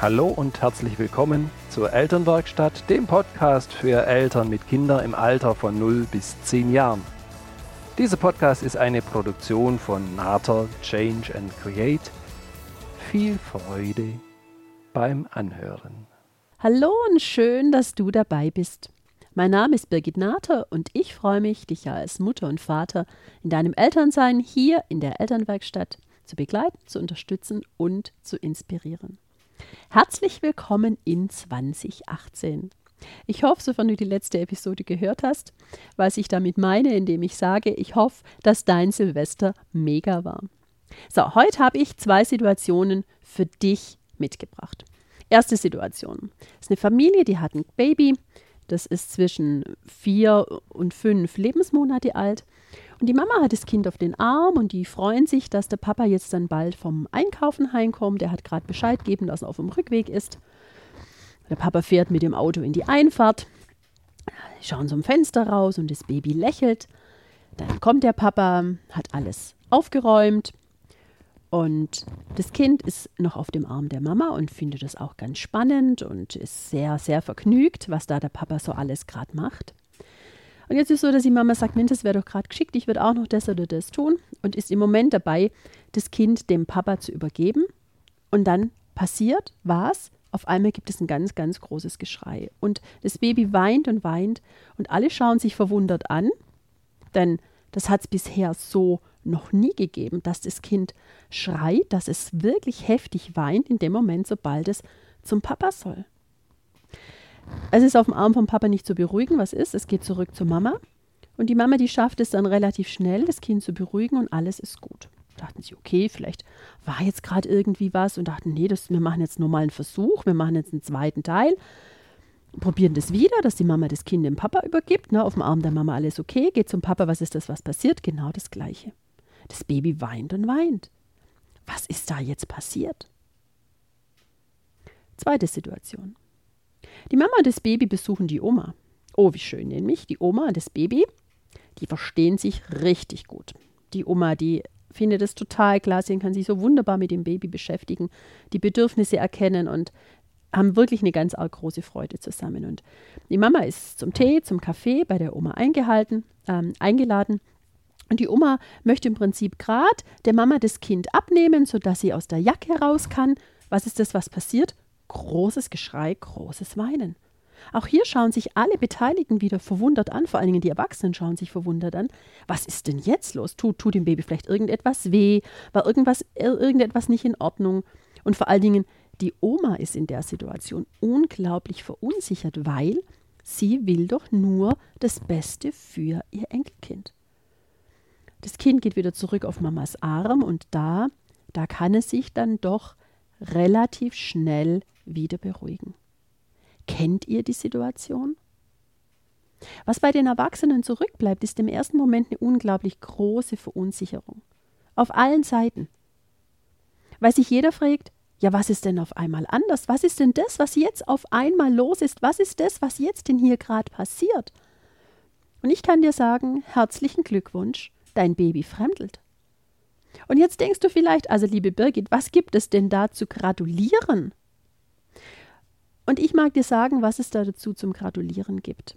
Hallo und herzlich willkommen zur Elternwerkstatt, dem Podcast für Eltern mit Kindern im Alter von 0 bis 10 Jahren. Dieser Podcast ist eine Produktion von Nater Change and Create. Viel Freude beim Anhören. Hallo und schön, dass du dabei bist. Mein Name ist Birgit Nater und ich freue mich, dich als Mutter und Vater in deinem Elternsein hier in der Elternwerkstatt zu begleiten, zu unterstützen und zu inspirieren. Herzlich willkommen in 2018. Ich hoffe, sofern du die letzte Episode gehört hast, was ich damit meine, indem ich sage, ich hoffe, dass dein Silvester mega war. So, heute habe ich zwei Situationen für dich mitgebracht. Erste Situation. Es ist eine Familie, die hat ein Baby. Das ist zwischen vier und fünf Lebensmonate alt. Und die Mama hat das Kind auf den Arm und die freuen sich, dass der Papa jetzt dann bald vom Einkaufen heimkommt. Der hat gerade Bescheid gegeben, dass er auf dem Rückweg ist. Der Papa fährt mit dem Auto in die Einfahrt. Die schauen zum Fenster raus und das Baby lächelt. Dann kommt der Papa, hat alles aufgeräumt. Und das Kind ist noch auf dem Arm der Mama und findet das auch ganz spannend und ist sehr, sehr vergnügt, was da der Papa so alles gerade macht. Und jetzt ist es so, dass die Mama sagt, Mensch, das wäre doch gerade geschickt, ich würde auch noch das oder das tun und ist im Moment dabei, das Kind dem Papa zu übergeben. Und dann passiert was? Auf einmal gibt es ein ganz, ganz großes Geschrei. Und das Baby weint und weint und alle schauen sich verwundert an, denn das hat es bisher so noch nie gegeben, dass das Kind schreit, dass es wirklich heftig weint in dem Moment, sobald es zum Papa soll. Es ist auf dem Arm vom Papa nicht zu beruhigen, was ist? Es geht zurück zur Mama. Und die Mama, die schafft es dann relativ schnell, das Kind zu beruhigen und alles ist gut. Dachten sie, okay, vielleicht war jetzt gerade irgendwie was und dachten, nee, das, wir machen jetzt nur mal einen Versuch, wir machen jetzt einen zweiten Teil. Probieren das wieder, dass die Mama das Kind dem Papa übergibt. Ne, auf dem Arm der Mama alles okay, geht zum Papa, was ist das, was passiert? Genau das Gleiche. Das Baby weint und weint. Was ist da jetzt passiert? Zweite Situation. Die Mama und das Baby besuchen die Oma. Oh, wie schön, nämlich die Oma und das Baby, die verstehen sich richtig gut. Die Oma, die findet es total klasse und kann sich so wunderbar mit dem Baby beschäftigen, die Bedürfnisse erkennen und haben wirklich eine ganz arg große Freude zusammen. Und die Mama ist zum Tee, zum Kaffee bei der Oma eingehalten, ähm, eingeladen. Und die Oma möchte im Prinzip gerade der Mama das Kind abnehmen, sodass sie aus der Jacke raus kann. Was ist das, was passiert? Großes Geschrei, großes Weinen. Auch hier schauen sich alle Beteiligten wieder verwundert an, vor allen Dingen die Erwachsenen schauen sich verwundert an. Was ist denn jetzt los? Tut, tut dem Baby vielleicht irgendetwas weh? War irgendwas, irgendetwas nicht in Ordnung? Und vor allen Dingen, die Oma ist in der Situation unglaublich verunsichert, weil sie will doch nur das Beste für ihr Enkelkind. Das Kind geht wieder zurück auf Mamas Arm und da, da kann es sich dann doch relativ schnell wieder beruhigen. Kennt ihr die Situation? Was bei den Erwachsenen zurückbleibt, ist im ersten Moment eine unglaublich große Verunsicherung. Auf allen Seiten. Weil sich jeder fragt, ja, was ist denn auf einmal anders? Was ist denn das, was jetzt auf einmal los ist? Was ist das, was jetzt denn hier gerade passiert? Und ich kann dir sagen, herzlichen Glückwunsch, dein Baby fremdelt. Und jetzt denkst du vielleicht, also liebe Birgit, was gibt es denn da zu gratulieren? Und ich mag dir sagen, was es da dazu zum Gratulieren gibt.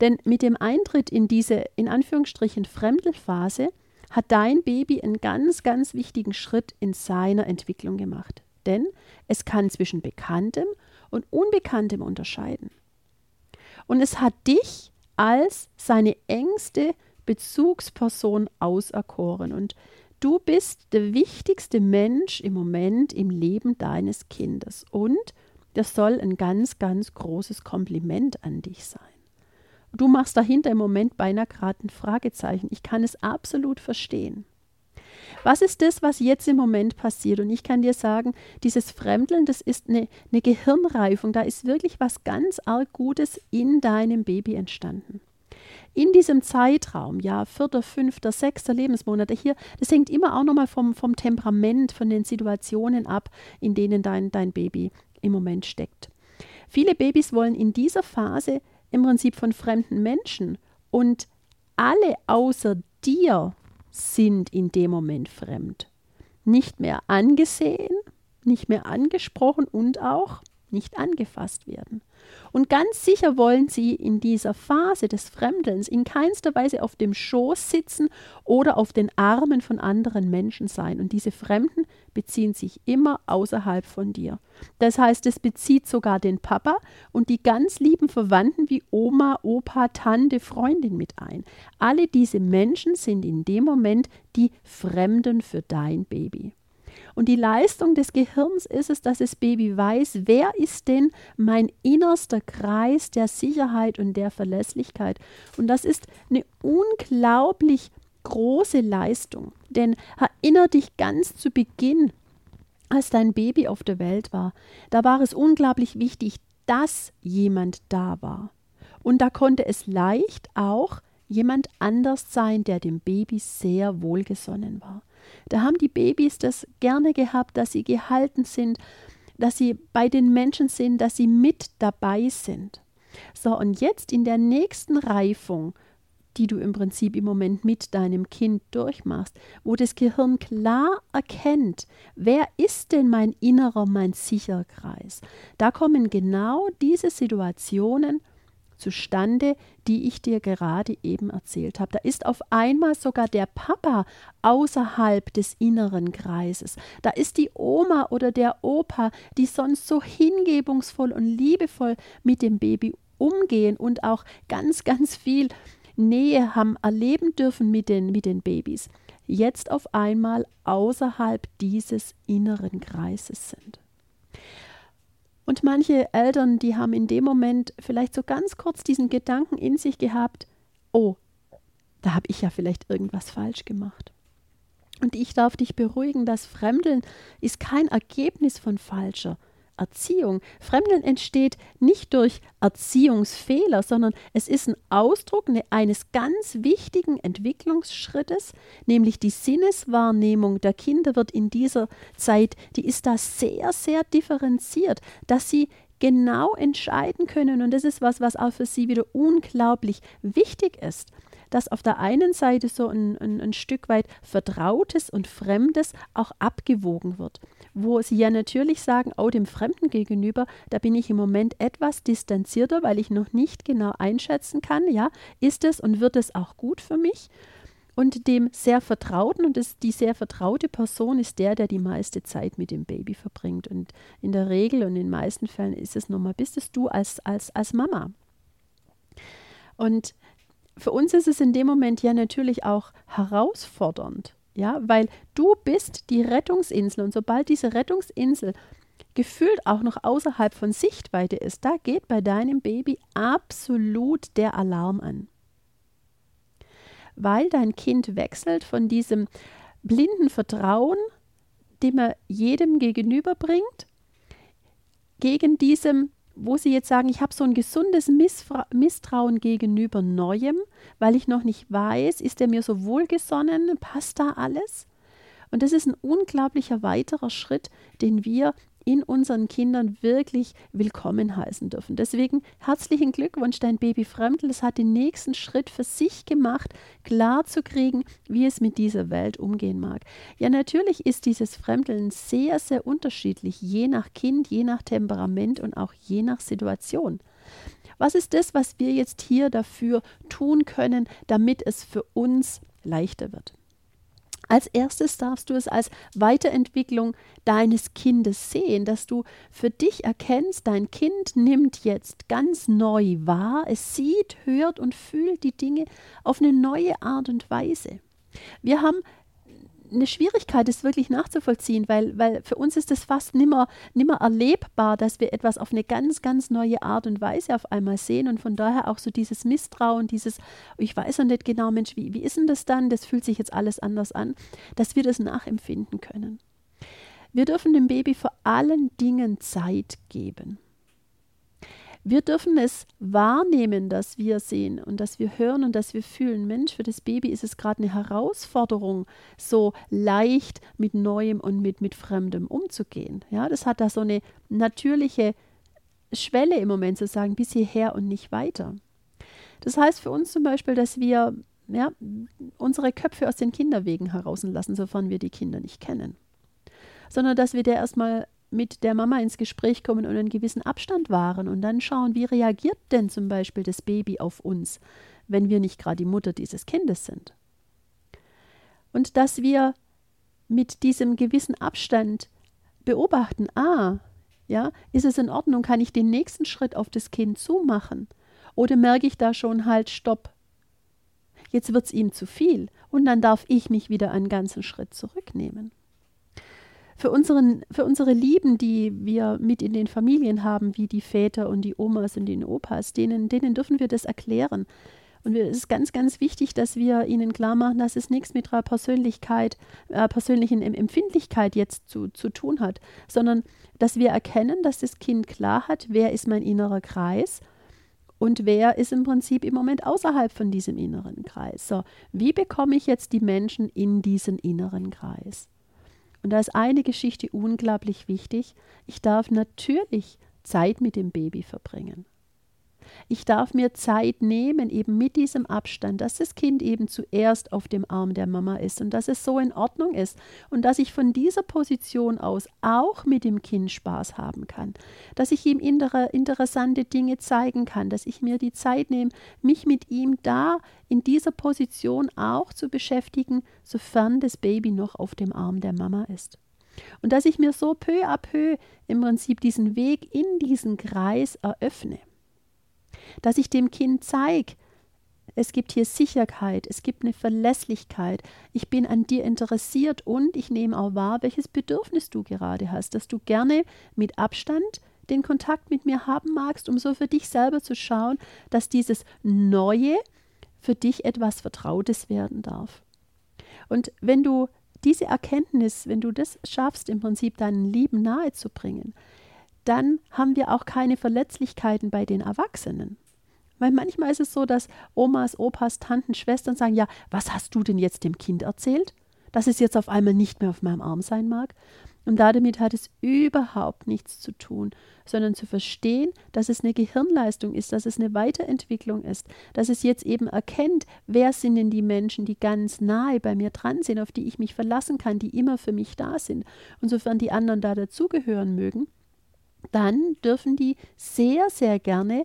Denn mit dem Eintritt in diese, in Anführungsstrichen, Fremdelphase hat dein Baby einen ganz, ganz wichtigen Schritt in seiner Entwicklung gemacht. Denn es kann zwischen Bekanntem und Unbekanntem unterscheiden. Und es hat dich als seine engste Bezugsperson auserkoren. Und du bist der wichtigste Mensch im Moment im Leben deines Kindes. Und das soll ein ganz, ganz großes Kompliment an dich sein. Du machst dahinter im Moment beinahe gerade ein Fragezeichen. Ich kann es absolut verstehen. Was ist das, was jetzt im Moment passiert? Und ich kann dir sagen, dieses Fremdeln, das ist eine, eine Gehirnreifung. Da ist wirklich was ganz arg Gutes in deinem Baby entstanden. In diesem Zeitraum, ja, vierter, fünfter, sechster Lebensmonate, hier, das hängt immer auch nochmal vom, vom Temperament, von den Situationen ab, in denen dein, dein Baby im Moment steckt. Viele Babys wollen in dieser Phase im Prinzip von fremden Menschen und alle außer dir sind in dem Moment fremd. Nicht mehr angesehen, nicht mehr angesprochen und auch nicht angefasst werden. Und ganz sicher wollen sie in dieser Phase des Fremdelns in keinster Weise auf dem Schoß sitzen oder auf den Armen von anderen Menschen sein. Und diese Fremden beziehen sich immer außerhalb von dir. Das heißt, es bezieht sogar den Papa und die ganz lieben Verwandten wie Oma, Opa, Tante, Freundin mit ein. Alle diese Menschen sind in dem Moment die Fremden für dein Baby. Und die Leistung des Gehirns ist es, dass das Baby weiß, wer ist denn mein innerster Kreis der Sicherheit und der Verlässlichkeit. Und das ist eine unglaublich große Leistung. Denn erinnere dich ganz zu Beginn, als dein Baby auf der Welt war, da war es unglaublich wichtig, dass jemand da war. Und da konnte es leicht auch jemand anders sein, der dem Baby sehr wohlgesonnen war. Da haben die Babys das gerne gehabt, dass sie gehalten sind, dass sie bei den Menschen sind, dass sie mit dabei sind. So, und jetzt in der nächsten Reifung, die du im Prinzip im Moment mit deinem Kind durchmachst, wo das Gehirn klar erkennt, wer ist denn mein innerer, mein Sicherkreis, da kommen genau diese Situationen, zustande, die ich dir gerade eben erzählt habe. Da ist auf einmal sogar der Papa außerhalb des inneren Kreises. Da ist die Oma oder der Opa, die sonst so hingebungsvoll und liebevoll mit dem Baby umgehen und auch ganz, ganz viel Nähe haben erleben dürfen mit den, mit den Babys, jetzt auf einmal außerhalb dieses inneren Kreises sind. Und manche Eltern, die haben in dem Moment vielleicht so ganz kurz diesen Gedanken in sich gehabt, oh, da habe ich ja vielleicht irgendwas falsch gemacht. Und ich darf dich beruhigen, das Fremdeln ist kein Ergebnis von falscher Erziehung. Fremdeln entsteht nicht durch Erziehungsfehler, sondern es ist ein Ausdruck ne, eines ganz wichtigen Entwicklungsschrittes, nämlich die Sinneswahrnehmung der Kinder wird in dieser Zeit, die ist da sehr, sehr differenziert, dass sie genau entscheiden können. Und das ist was, was auch für sie wieder unglaublich wichtig ist dass auf der einen Seite so ein, ein, ein, Stück weit Vertrautes und Fremdes auch abgewogen wird wo sie ja natürlich sagen, oh, dem Fremden gegenüber, da bin ich im Moment etwas distanzierter, weil ich noch nicht genau einschätzen kann, ja, ist es und wird es auch gut für mich? Und dem sehr Vertrauten, und das, die sehr vertraute Person ist der, der die meiste Zeit mit dem Baby verbringt. Und in der Regel und in den meisten Fällen ist es nun mal, bist es du als, als, als Mama. Und für uns ist es in dem Moment ja natürlich auch herausfordernd, ja, weil du bist die Rettungsinsel und sobald diese Rettungsinsel gefühlt auch noch außerhalb von Sichtweite ist, da geht bei deinem Baby absolut der Alarm an. Weil dein Kind wechselt von diesem blinden Vertrauen, dem er jedem gegenüberbringt, gegen diesem wo sie jetzt sagen, ich habe so ein gesundes Missfra Misstrauen gegenüber Neuem, weil ich noch nicht weiß, ist er mir so wohlgesonnen, passt da alles? Und das ist ein unglaublicher weiterer Schritt, den wir in unseren Kindern wirklich willkommen heißen dürfen. Deswegen herzlichen Glückwunsch, dein Baby Fremdel. Es hat den nächsten Schritt für sich gemacht, klar zu kriegen, wie es mit dieser Welt umgehen mag. Ja, natürlich ist dieses Fremdeln sehr, sehr unterschiedlich, je nach Kind, je nach Temperament und auch je nach Situation. Was ist das, was wir jetzt hier dafür tun können, damit es für uns leichter wird? Als erstes darfst du es als Weiterentwicklung deines Kindes sehen, dass du für dich erkennst, dein Kind nimmt jetzt ganz neu wahr, es sieht, hört und fühlt die Dinge auf eine neue Art und Weise. Wir haben eine Schwierigkeit, das wirklich nachzuvollziehen, weil, weil für uns ist es fast nimmer, nimmer erlebbar, dass wir etwas auf eine ganz, ganz neue Art und Weise auf einmal sehen und von daher auch so dieses Misstrauen, dieses, ich weiß ja nicht genau, Mensch, wie, wie ist denn das dann? Das fühlt sich jetzt alles anders an, dass wir das nachempfinden können. Wir dürfen dem Baby vor allen Dingen Zeit geben. Wir dürfen es wahrnehmen, dass wir sehen und dass wir hören und dass wir fühlen. Mensch, für das Baby ist es gerade eine Herausforderung, so leicht mit Neuem und mit, mit Fremdem umzugehen. Ja, das hat da so eine natürliche Schwelle im Moment zu sagen, bis hierher und nicht weiter. Das heißt für uns zum Beispiel, dass wir ja, unsere Köpfe aus den Kinderwegen herauslassen, sofern wir die Kinder nicht kennen. sondern dass wir da erstmal mit der Mama ins Gespräch kommen und einen gewissen Abstand wahren und dann schauen, wie reagiert denn zum Beispiel das Baby auf uns, wenn wir nicht gerade die Mutter dieses Kindes sind. Und dass wir mit diesem gewissen Abstand beobachten, ah, ja, ist es in Ordnung, kann ich den nächsten Schritt auf das Kind zumachen? Oder merke ich da schon halt, stopp, jetzt wird es ihm zu viel und dann darf ich mich wieder einen ganzen Schritt zurücknehmen. Für, unseren, für unsere Lieben, die wir mit in den Familien haben, wie die Väter und die Omas und die Opas, denen, denen dürfen wir das erklären. Und es ist ganz, ganz wichtig, dass wir ihnen klar machen, dass es nichts mit ihrer Persönlichkeit, äh, persönlichen Empfindlichkeit jetzt zu, zu tun hat, sondern dass wir erkennen, dass das Kind klar hat, wer ist mein innerer Kreis und wer ist im Prinzip im Moment außerhalb von diesem inneren Kreis. So, wie bekomme ich jetzt die Menschen in diesen inneren Kreis? Und da ist eine Geschichte unglaublich wichtig. Ich darf natürlich Zeit mit dem Baby verbringen. Ich darf mir Zeit nehmen, eben mit diesem Abstand, dass das Kind eben zuerst auf dem Arm der Mama ist und dass es so in Ordnung ist und dass ich von dieser Position aus auch mit dem Kind Spaß haben kann, dass ich ihm interessante Dinge zeigen kann, dass ich mir die Zeit nehme, mich mit ihm da in dieser Position auch zu beschäftigen, sofern das Baby noch auf dem Arm der Mama ist. Und dass ich mir so peu à peu im Prinzip diesen Weg in diesen Kreis eröffne dass ich dem Kind zeige, es gibt hier Sicherheit, es gibt eine Verlässlichkeit, ich bin an dir interessiert und ich nehme auch wahr, welches Bedürfnis du gerade hast, dass du gerne mit Abstand den Kontakt mit mir haben magst, um so für dich selber zu schauen, dass dieses Neue für dich etwas Vertrautes werden darf. Und wenn du diese Erkenntnis, wenn du das schaffst, im Prinzip deinen Lieben nahezubringen, dann haben wir auch keine Verletzlichkeiten bei den Erwachsenen. Weil manchmal ist es so, dass Omas, Opas, Tanten, Schwestern sagen, ja, was hast du denn jetzt dem Kind erzählt? Dass es jetzt auf einmal nicht mehr auf meinem Arm sein mag? Und damit hat es überhaupt nichts zu tun, sondern zu verstehen, dass es eine Gehirnleistung ist, dass es eine Weiterentwicklung ist, dass es jetzt eben erkennt, wer sind denn die Menschen, die ganz nahe bei mir dran sind, auf die ich mich verlassen kann, die immer für mich da sind. Und sofern die anderen da dazugehören mögen, dann dürfen die sehr, sehr gerne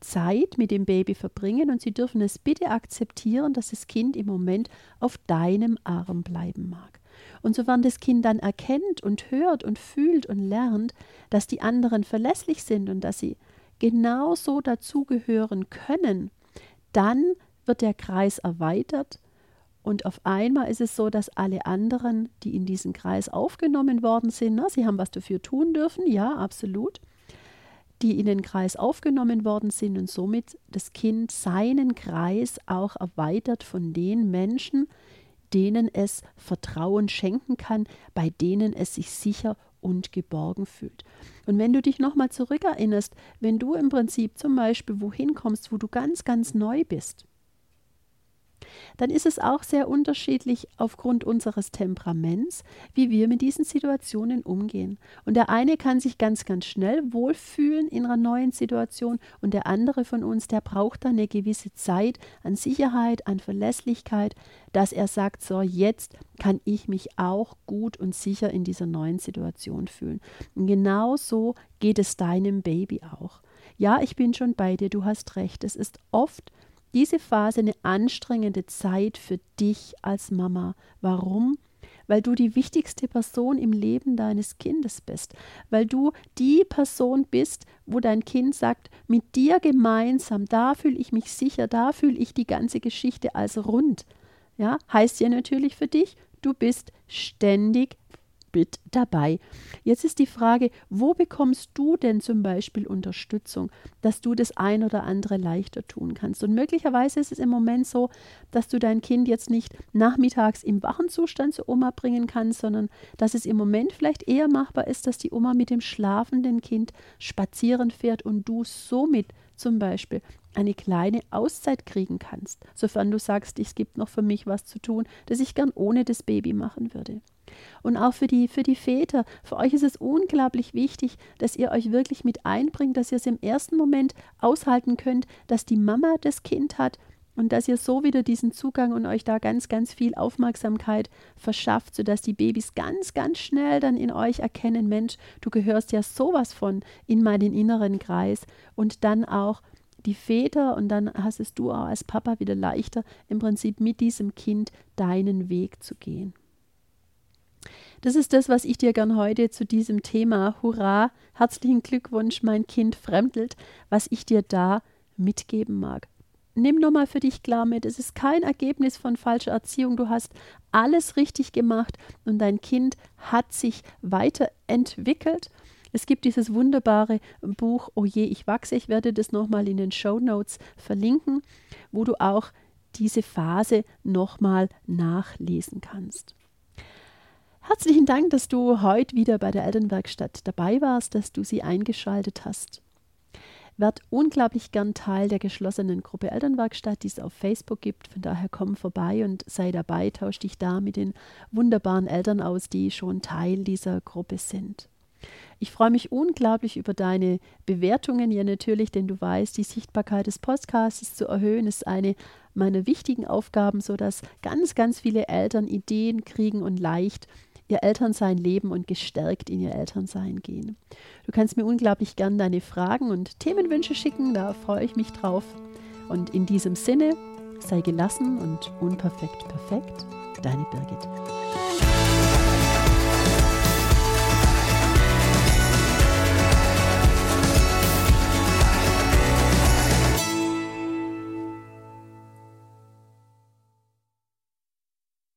Zeit mit dem Baby verbringen und sie dürfen es bitte akzeptieren, dass das Kind im Moment auf deinem Arm bleiben mag. Und sofern das Kind dann erkennt und hört und fühlt und lernt, dass die anderen verlässlich sind und dass sie genauso dazugehören können, dann wird der Kreis erweitert und auf einmal ist es so, dass alle anderen, die in diesen Kreis aufgenommen worden sind, na, sie haben was dafür tun dürfen, ja, absolut, die in den Kreis aufgenommen worden sind und somit das Kind seinen Kreis auch erweitert von den Menschen, denen es Vertrauen schenken kann, bei denen es sich sicher und geborgen fühlt. Und wenn du dich nochmal zurückerinnerst, wenn du im Prinzip zum Beispiel wohin kommst, wo du ganz, ganz neu bist, dann ist es auch sehr unterschiedlich aufgrund unseres Temperaments, wie wir mit diesen Situationen umgehen. Und der eine kann sich ganz, ganz schnell wohlfühlen in einer neuen Situation und der andere von uns, der braucht dann eine gewisse Zeit an Sicherheit, an Verlässlichkeit, dass er sagt, so jetzt kann ich mich auch gut und sicher in dieser neuen Situation fühlen. Und genau so geht es deinem Baby auch. Ja, ich bin schon bei dir, du hast recht. Es ist oft diese Phase eine anstrengende Zeit für dich als Mama. Warum? Weil du die wichtigste Person im Leben deines Kindes bist, weil du die Person bist, wo dein Kind sagt, mit dir gemeinsam, da fühle ich mich sicher, da fühle ich die ganze Geschichte als rund. Ja, heißt ja natürlich für dich, du bist ständig mit dabei. Jetzt ist die Frage, wo bekommst du denn zum Beispiel Unterstützung, dass du das ein oder andere leichter tun kannst? Und möglicherweise ist es im Moment so, dass du dein Kind jetzt nicht nachmittags im wachen Zustand zur Oma bringen kannst, sondern dass es im Moment vielleicht eher machbar ist, dass die Oma mit dem schlafenden Kind spazieren fährt und du somit zum Beispiel eine kleine Auszeit kriegen kannst, sofern du sagst, es gibt noch für mich was zu tun, das ich gern ohne das Baby machen würde. Und auch für die, für die Väter, für euch ist es unglaublich wichtig, dass ihr euch wirklich mit einbringt, dass ihr es im ersten Moment aushalten könnt, dass die Mama das Kind hat und dass ihr so wieder diesen Zugang und euch da ganz, ganz viel Aufmerksamkeit verschafft, sodass die Babys ganz, ganz schnell dann in euch erkennen, Mensch, du gehörst ja sowas von in meinen inneren Kreis und dann auch die Väter und dann hast es du auch als Papa wieder leichter, im Prinzip mit diesem Kind deinen Weg zu gehen. Das ist das, was ich dir gern heute zu diesem Thema, hurra, herzlichen Glückwunsch, mein Kind fremdelt, was ich dir da mitgeben mag nimm nochmal für dich klar mit, es ist kein Ergebnis von falscher Erziehung. Du hast alles richtig gemacht und dein Kind hat sich weiterentwickelt. Es gibt dieses wunderbare Buch Oh je, ich wachse. Ich werde das nochmal in den Show Notes verlinken, wo du auch diese Phase nochmal nachlesen kannst. Herzlichen Dank, dass du heute wieder bei der Elternwerkstatt dabei warst, dass du sie eingeschaltet hast. Werd unglaublich gern Teil der geschlossenen Gruppe Elternwerkstatt, die es auf Facebook gibt. Von daher komm vorbei und sei dabei, tausch dich da mit den wunderbaren Eltern aus, die schon Teil dieser Gruppe sind. Ich freue mich unglaublich über deine Bewertungen, ja natürlich, denn du weißt, die Sichtbarkeit des Podcasts zu erhöhen ist eine meiner wichtigen Aufgaben, sodass ganz, ganz viele Eltern Ideen kriegen und leicht ihr Elternsein leben und gestärkt in ihr Elternsein gehen. Du kannst mir unglaublich gern deine Fragen und Themenwünsche schicken, da freue ich mich drauf. Und in diesem Sinne, sei gelassen und unperfekt perfekt, deine Birgit.